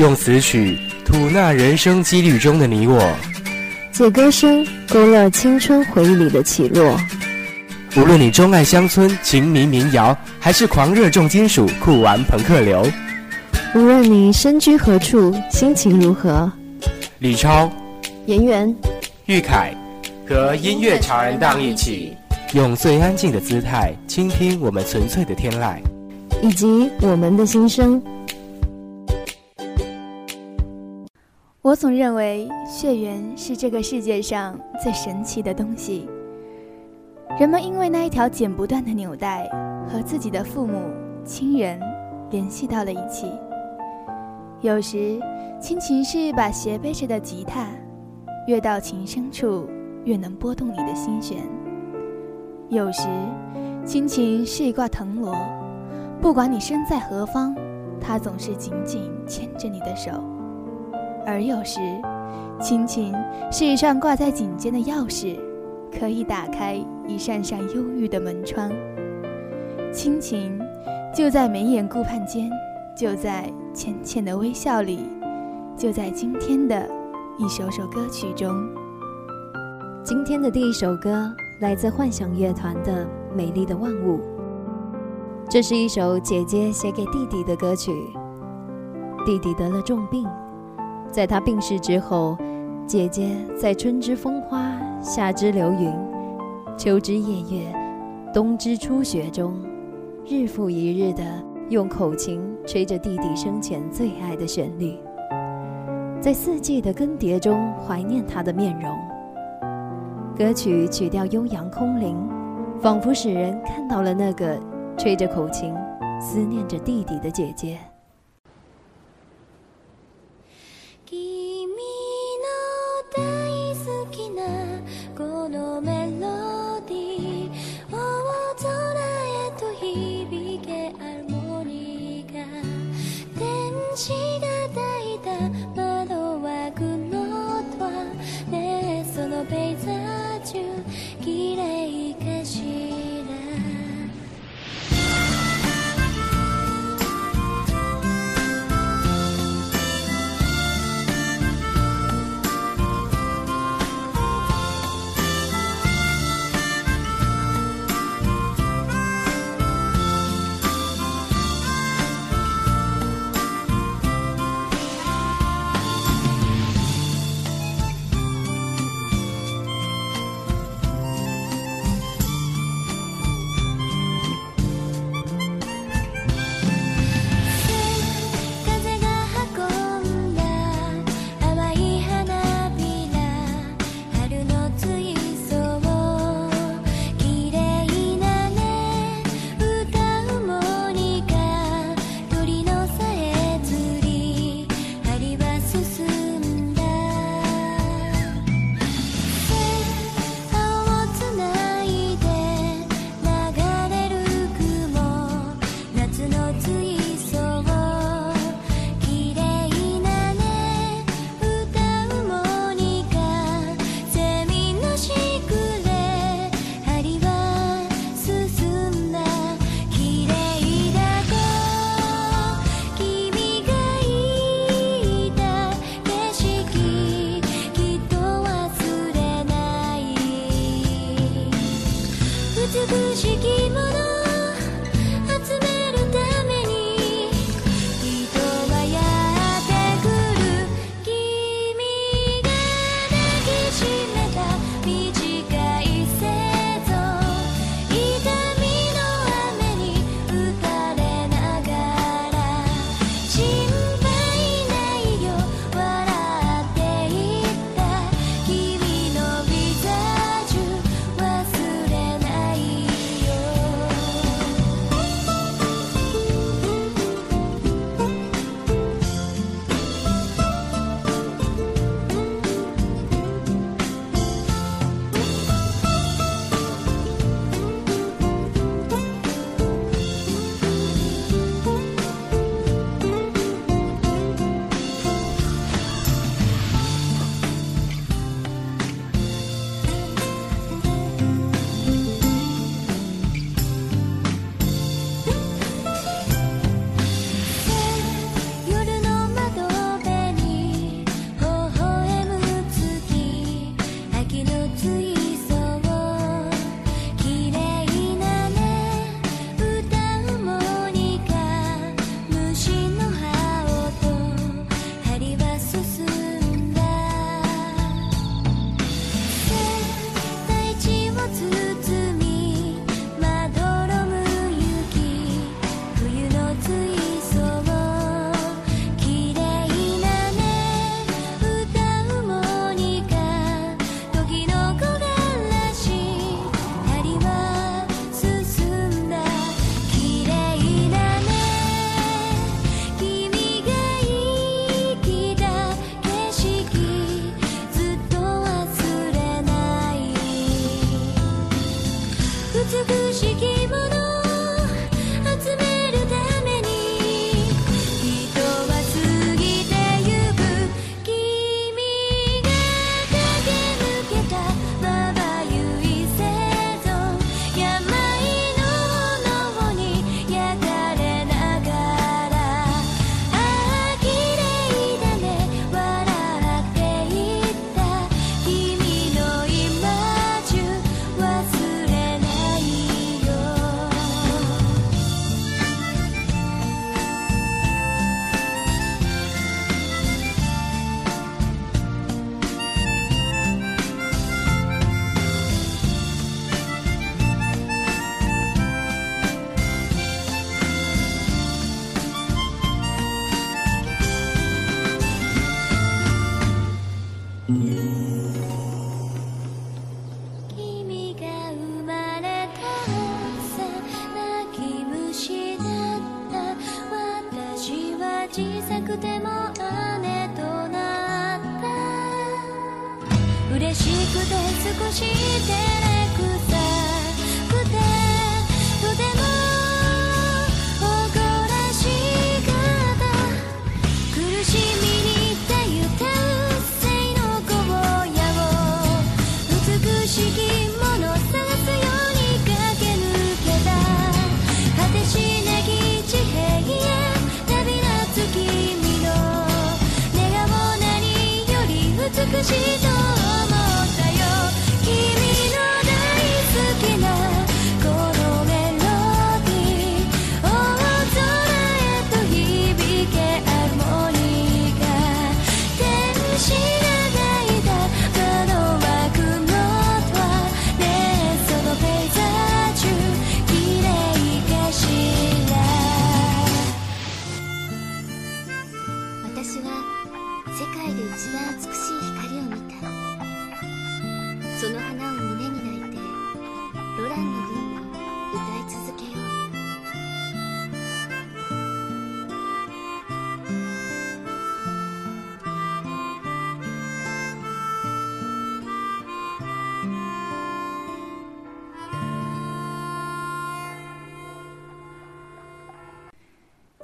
用词曲吐纳人生几率中的你我，借歌声勾勒青春回忆里的起落。无论你钟爱乡村情迷民谣，还是狂热重金属酷玩朋克流，无论你身居何处，心情如何，李超、颜源、玉凯和音乐潮人档一起，用最安静的姿态倾听我们纯粹的天籁，以及我们的心声。我总认为血缘是这个世界上最神奇的东西。人们因为那一条剪不断的纽带，和自己的父母亲人联系到了一起。有时，亲情是一把斜背着的吉他，越到情深处，越能拨动你的心弦；有时，亲情是一挂藤萝，不管你身在何方，它总是紧紧牵着你的手。而有时，亲情是一串挂在颈间的钥匙，可以打开一扇扇忧郁的门窗。亲情就在眉眼顾盼间，就在浅浅的微笑里，就在今天的一首首歌曲中。今天的第一首歌来自幻想乐团的《美丽的万物》，这是一首姐姐写给弟弟的歌曲。弟弟得了重病。在他病逝之后，姐姐在春之风花、夏之流云、秋之夜月、冬之初雪中，日复一日地用口琴吹着弟弟生前最爱的旋律，在四季的更迭中怀念他的面容。歌曲曲调悠扬空灵，仿佛使人看到了那个吹着口琴、思念着弟弟的姐姐。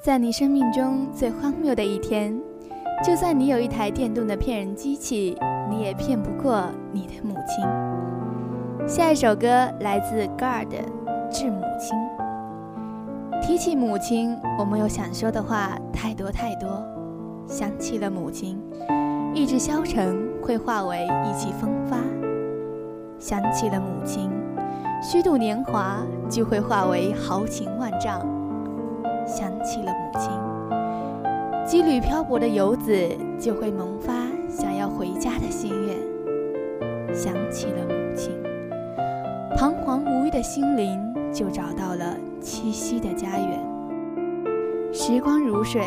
在你生命中最荒谬的一天，就算你有一台电动的骗人机器，你也骗不过你的母亲。下一首歌来自 Guard，《致母亲》。提起母亲，我们有想说的话太多太多。想起了母亲，意志消沉会化为意气风发；想起了母亲，虚度年华就会化为豪情万丈。想起了母亲，羁旅漂泊的游子就会萌发想要回家的心愿。想起了母亲，彷徨无依的心灵就找到了栖息的家园。时光如水，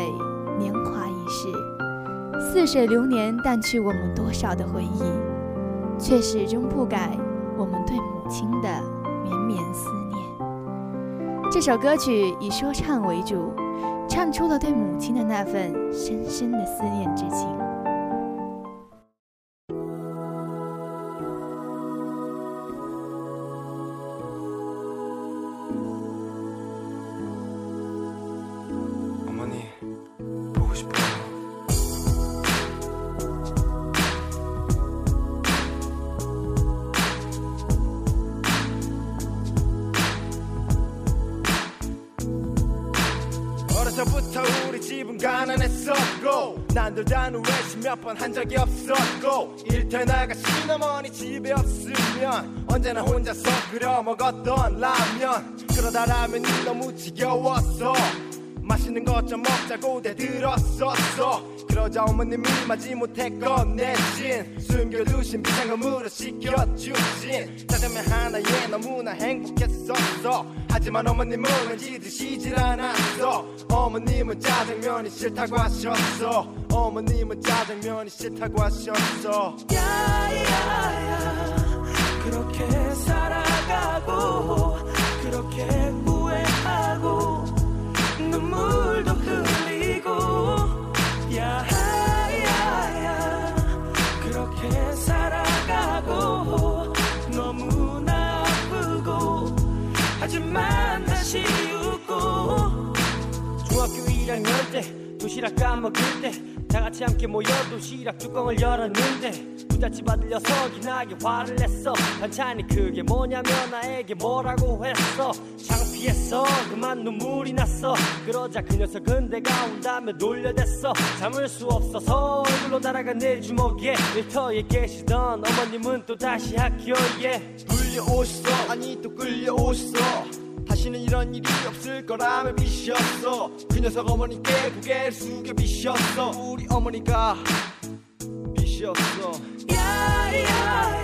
年华易逝，似水流年淡去我们多少的回忆，却始终不改我们对母亲的绵绵思。这首歌曲以说唱为主，唱出了对母亲的那份深深的思念之情。 난들다는 외식 몇번한 적이 없었고 일터에 나가 시어머니 집에 없으면 언제나 혼자서 끓여 먹었던 라면. 그러다 라면이 너무 지겨웠어. 맛있는 것 좀 먹자고 대들었었어 그러자 어머님이 마지못해 꺼내신. 숨겨두신 비상금으로 시켜주신. 짜장면 하나에 너무나 행복했었어. 하지만 어머님은 왠지 드시질 않았어. 어머님은 짜장면이 싫다고 하셨어. 어머님은 짜장면이 싫다고 하셨어. 야야야 그렇게 살아가고 그렇게 후회하고 눈물도 흘리고 웃고. 중학교 1학년 때 도시락 까먹을 때 다 같이 함께 모여 도시락 뚜껑을 열었는데 부잣집 아들 녀석이 나게 화를 냈어. 반찬이 그게 뭐냐며 나에게 뭐라고 했어. 창피했어. 그만 눈물이 났어. 그러자 그 녀석은 내가 온다며 놀려댔어. 참을 수 없어서 얼굴로 날아간 내 주먹에 일터에 계시던 어머님은 또 다시 학교에 불려오셨어. 아니 또 끌려오셨어 다시는 이런 일이 없을 거라며 비셨어? 그 녀석 어머니께 고개를 숙여 비셨어. 우리 어머니가 비셨어. 야야야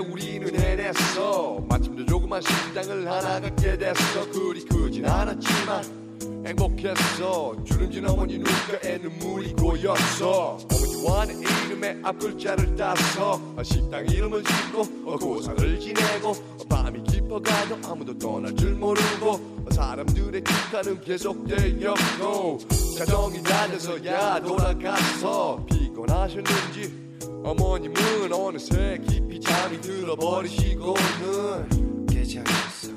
우리는 해냈어. 마침내 조그만 식당을 하나 갖게 됐어. 그리 크진 않았지만 행복했어. 주름진 어머니 눈가에 눈물이 고였어. 어머니와 내 이름의 앞글자를 따서 식당 이름을 짓고 고사를 지내고 밤이 깊어가도 아무도 떠날 줄 모르고 사람들의 기타는 계속되었고 자정이 낮아서야 돌아가서 피곤하셨는지 어머님은 어느새 깊이 잠이 들어버리시고는 깨장했어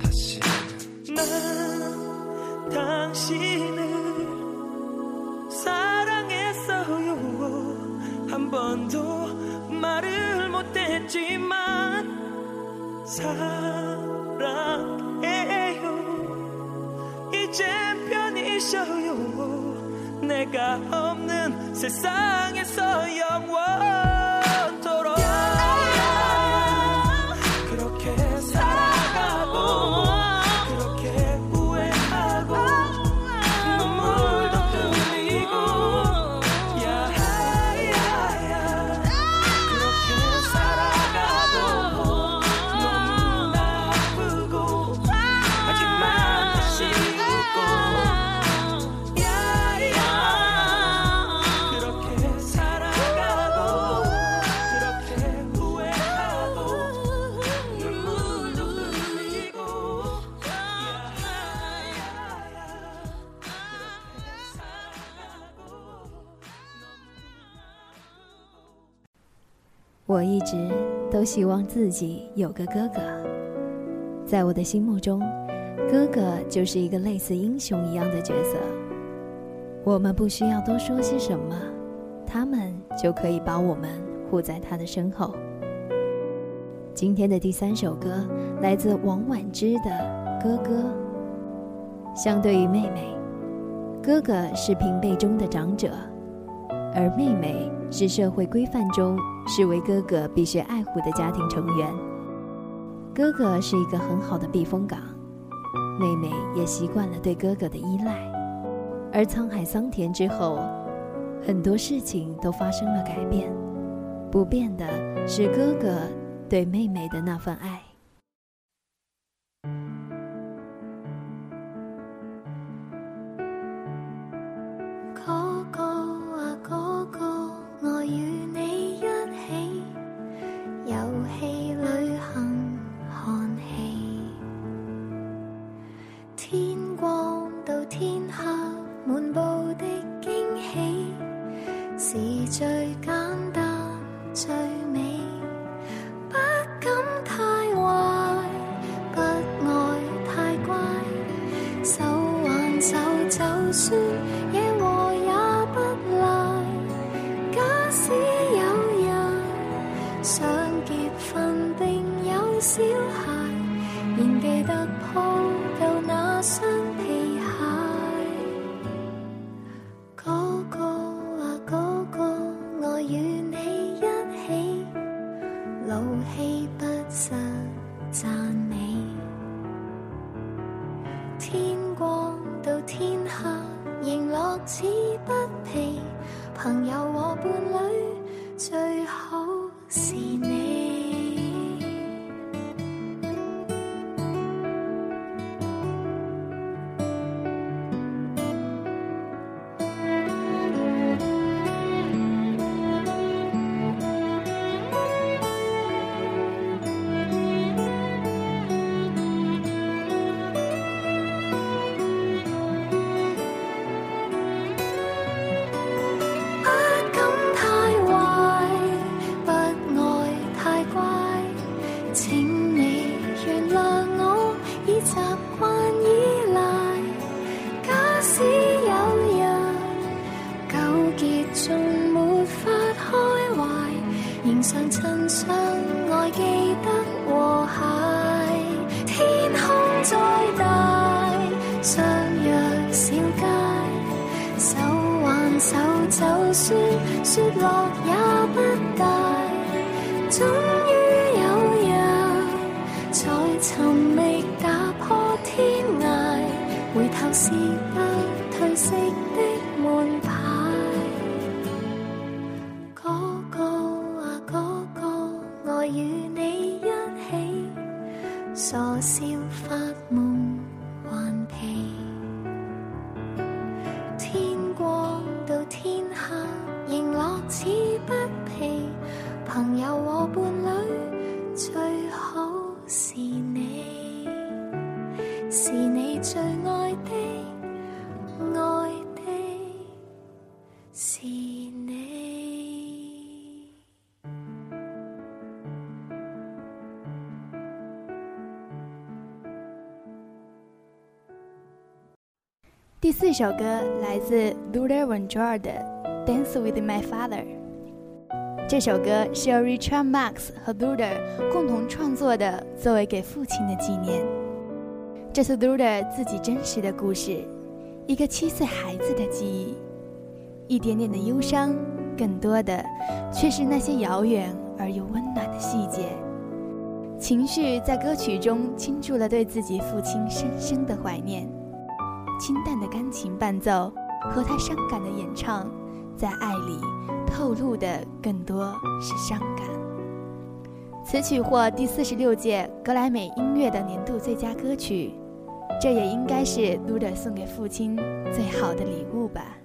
다시는 난 당신을 사랑했어요 한 번도 말을 못했지만 사랑해요. 이젠 편히 쉬어요 내가 없는 세상에서 영원 一直都希望自己有个哥哥，在我的心目中，哥哥就是一个类似英雄一样的角色。我们不需要多说些什么，他们就可以把我们护在他的身后。今天的第三首歌来自王婉之的《哥哥》。相对于妹妹，哥哥是平辈中的长者，而妹妹是社会规范中视为哥哥必须爱护的家庭成员。哥哥是一个很好的避风港，妹妹也习惯了对哥哥的依赖。而沧海桑田之后，很多事情都发生了改变，不变的是哥哥对妹妹的那份爱。嗰個嗰个爱与。雪落此不疲。朋友和伴侣最好是你，是你最爱的，爱的是你。第四首歌来自 Lula v e n t u r a 的 Dance with My Father》。这首歌是由 Richard Marx 和 Duda 共同创作的，作为给父亲的纪念。这是 Duda 自己真实的故事，一个七岁孩子的记忆，一点点的忧伤，更多的却是那些遥远而又温暖的细节。情绪在歌曲中倾注了对自己父亲深深的怀念。清淡的钢琴伴奏和他伤感的演唱，在爱里透露的更多是伤感。此曲获第四十六届格莱美音乐的年度最佳歌曲，这也应该是 Luda 送给父亲最好的礼物吧。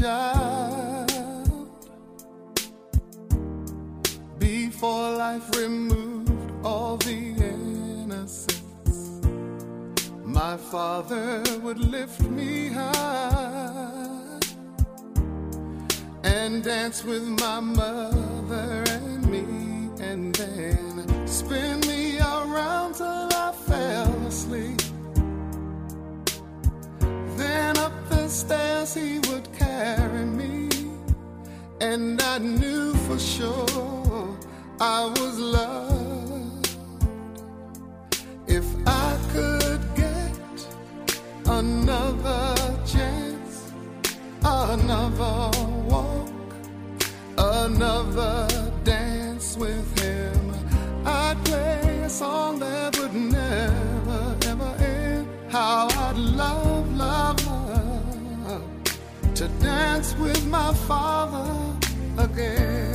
Child, before life removed all the innocence, my father would lift me high and dance with my mother and me, and then spin me around till I fell asleep. Then up the stairs he would carry me, and I knew for sure I was loved. If I could get another chance, another walk, another dance with him, I'd play a song that would dance with my father again.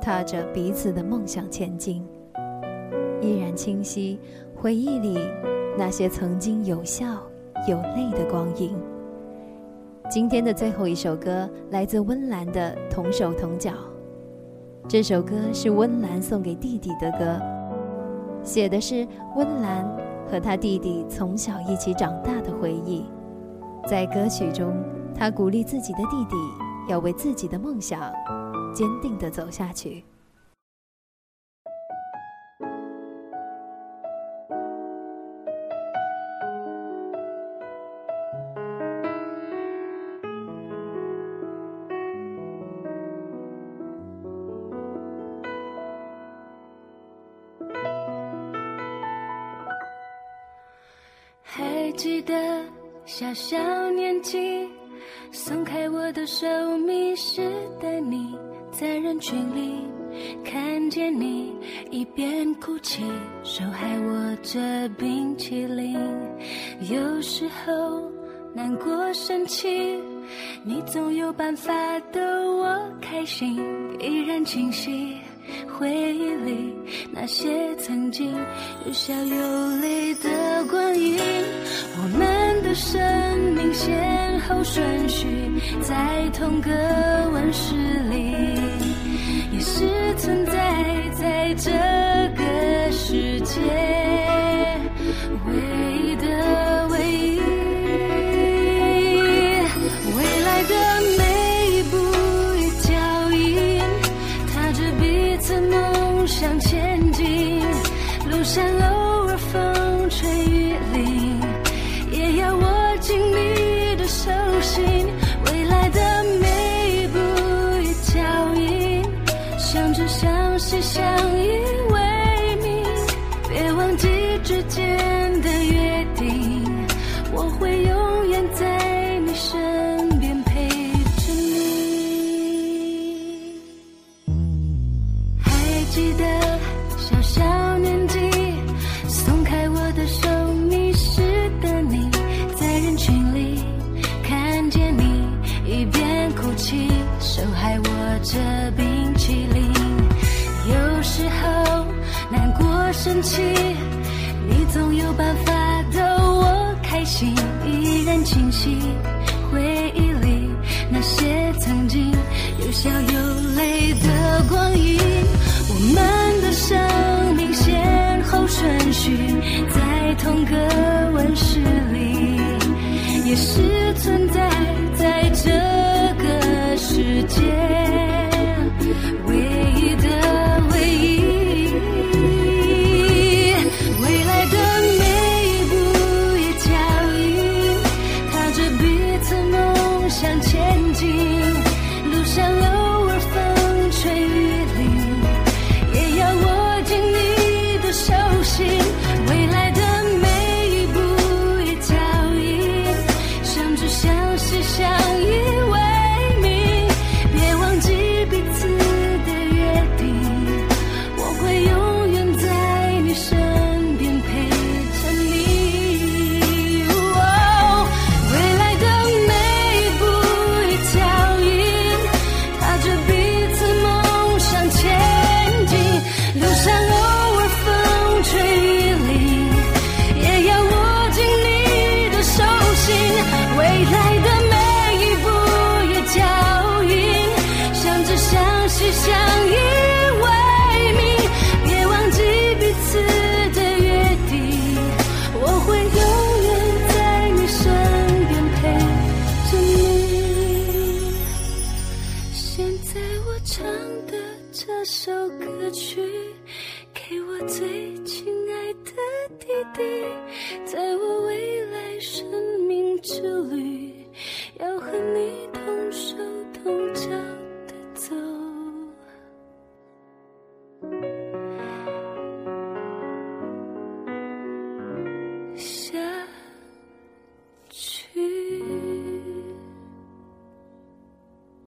踏着彼此的梦想前进，依然清晰回忆里那些曾经有笑有泪的光阴。今天的最后一首歌来自温岚的《同手同脚》，这首歌是温岚送给弟弟的歌，写的是温岚和他弟弟从小一起长大的回忆。在歌曲中，他鼓励自己的弟弟要为自己的梦想坚定地走下去。群里看见你，一边哭泣，手还握着冰淇淋。有时候难过生气，你总有办法逗我开心，依然清晰。回忆里那些曾经有笑有泪的光阴，我们的生命先后顺序在同个温室里，你是存在在这个世界唯一的唯一。未来的每一步一脚印，踏着彼此梦想前进，路上在你身边陪着你。还记得小小年纪，松开我的手，迷失的你，在人群里看见你，一边哭泣，手还握着冰淇淋。有时候难过生气，你总有办法心，依然清晰回忆里那些曾经有笑有泪的光阴。我们的生命先后顺序在同个温室里，也是存在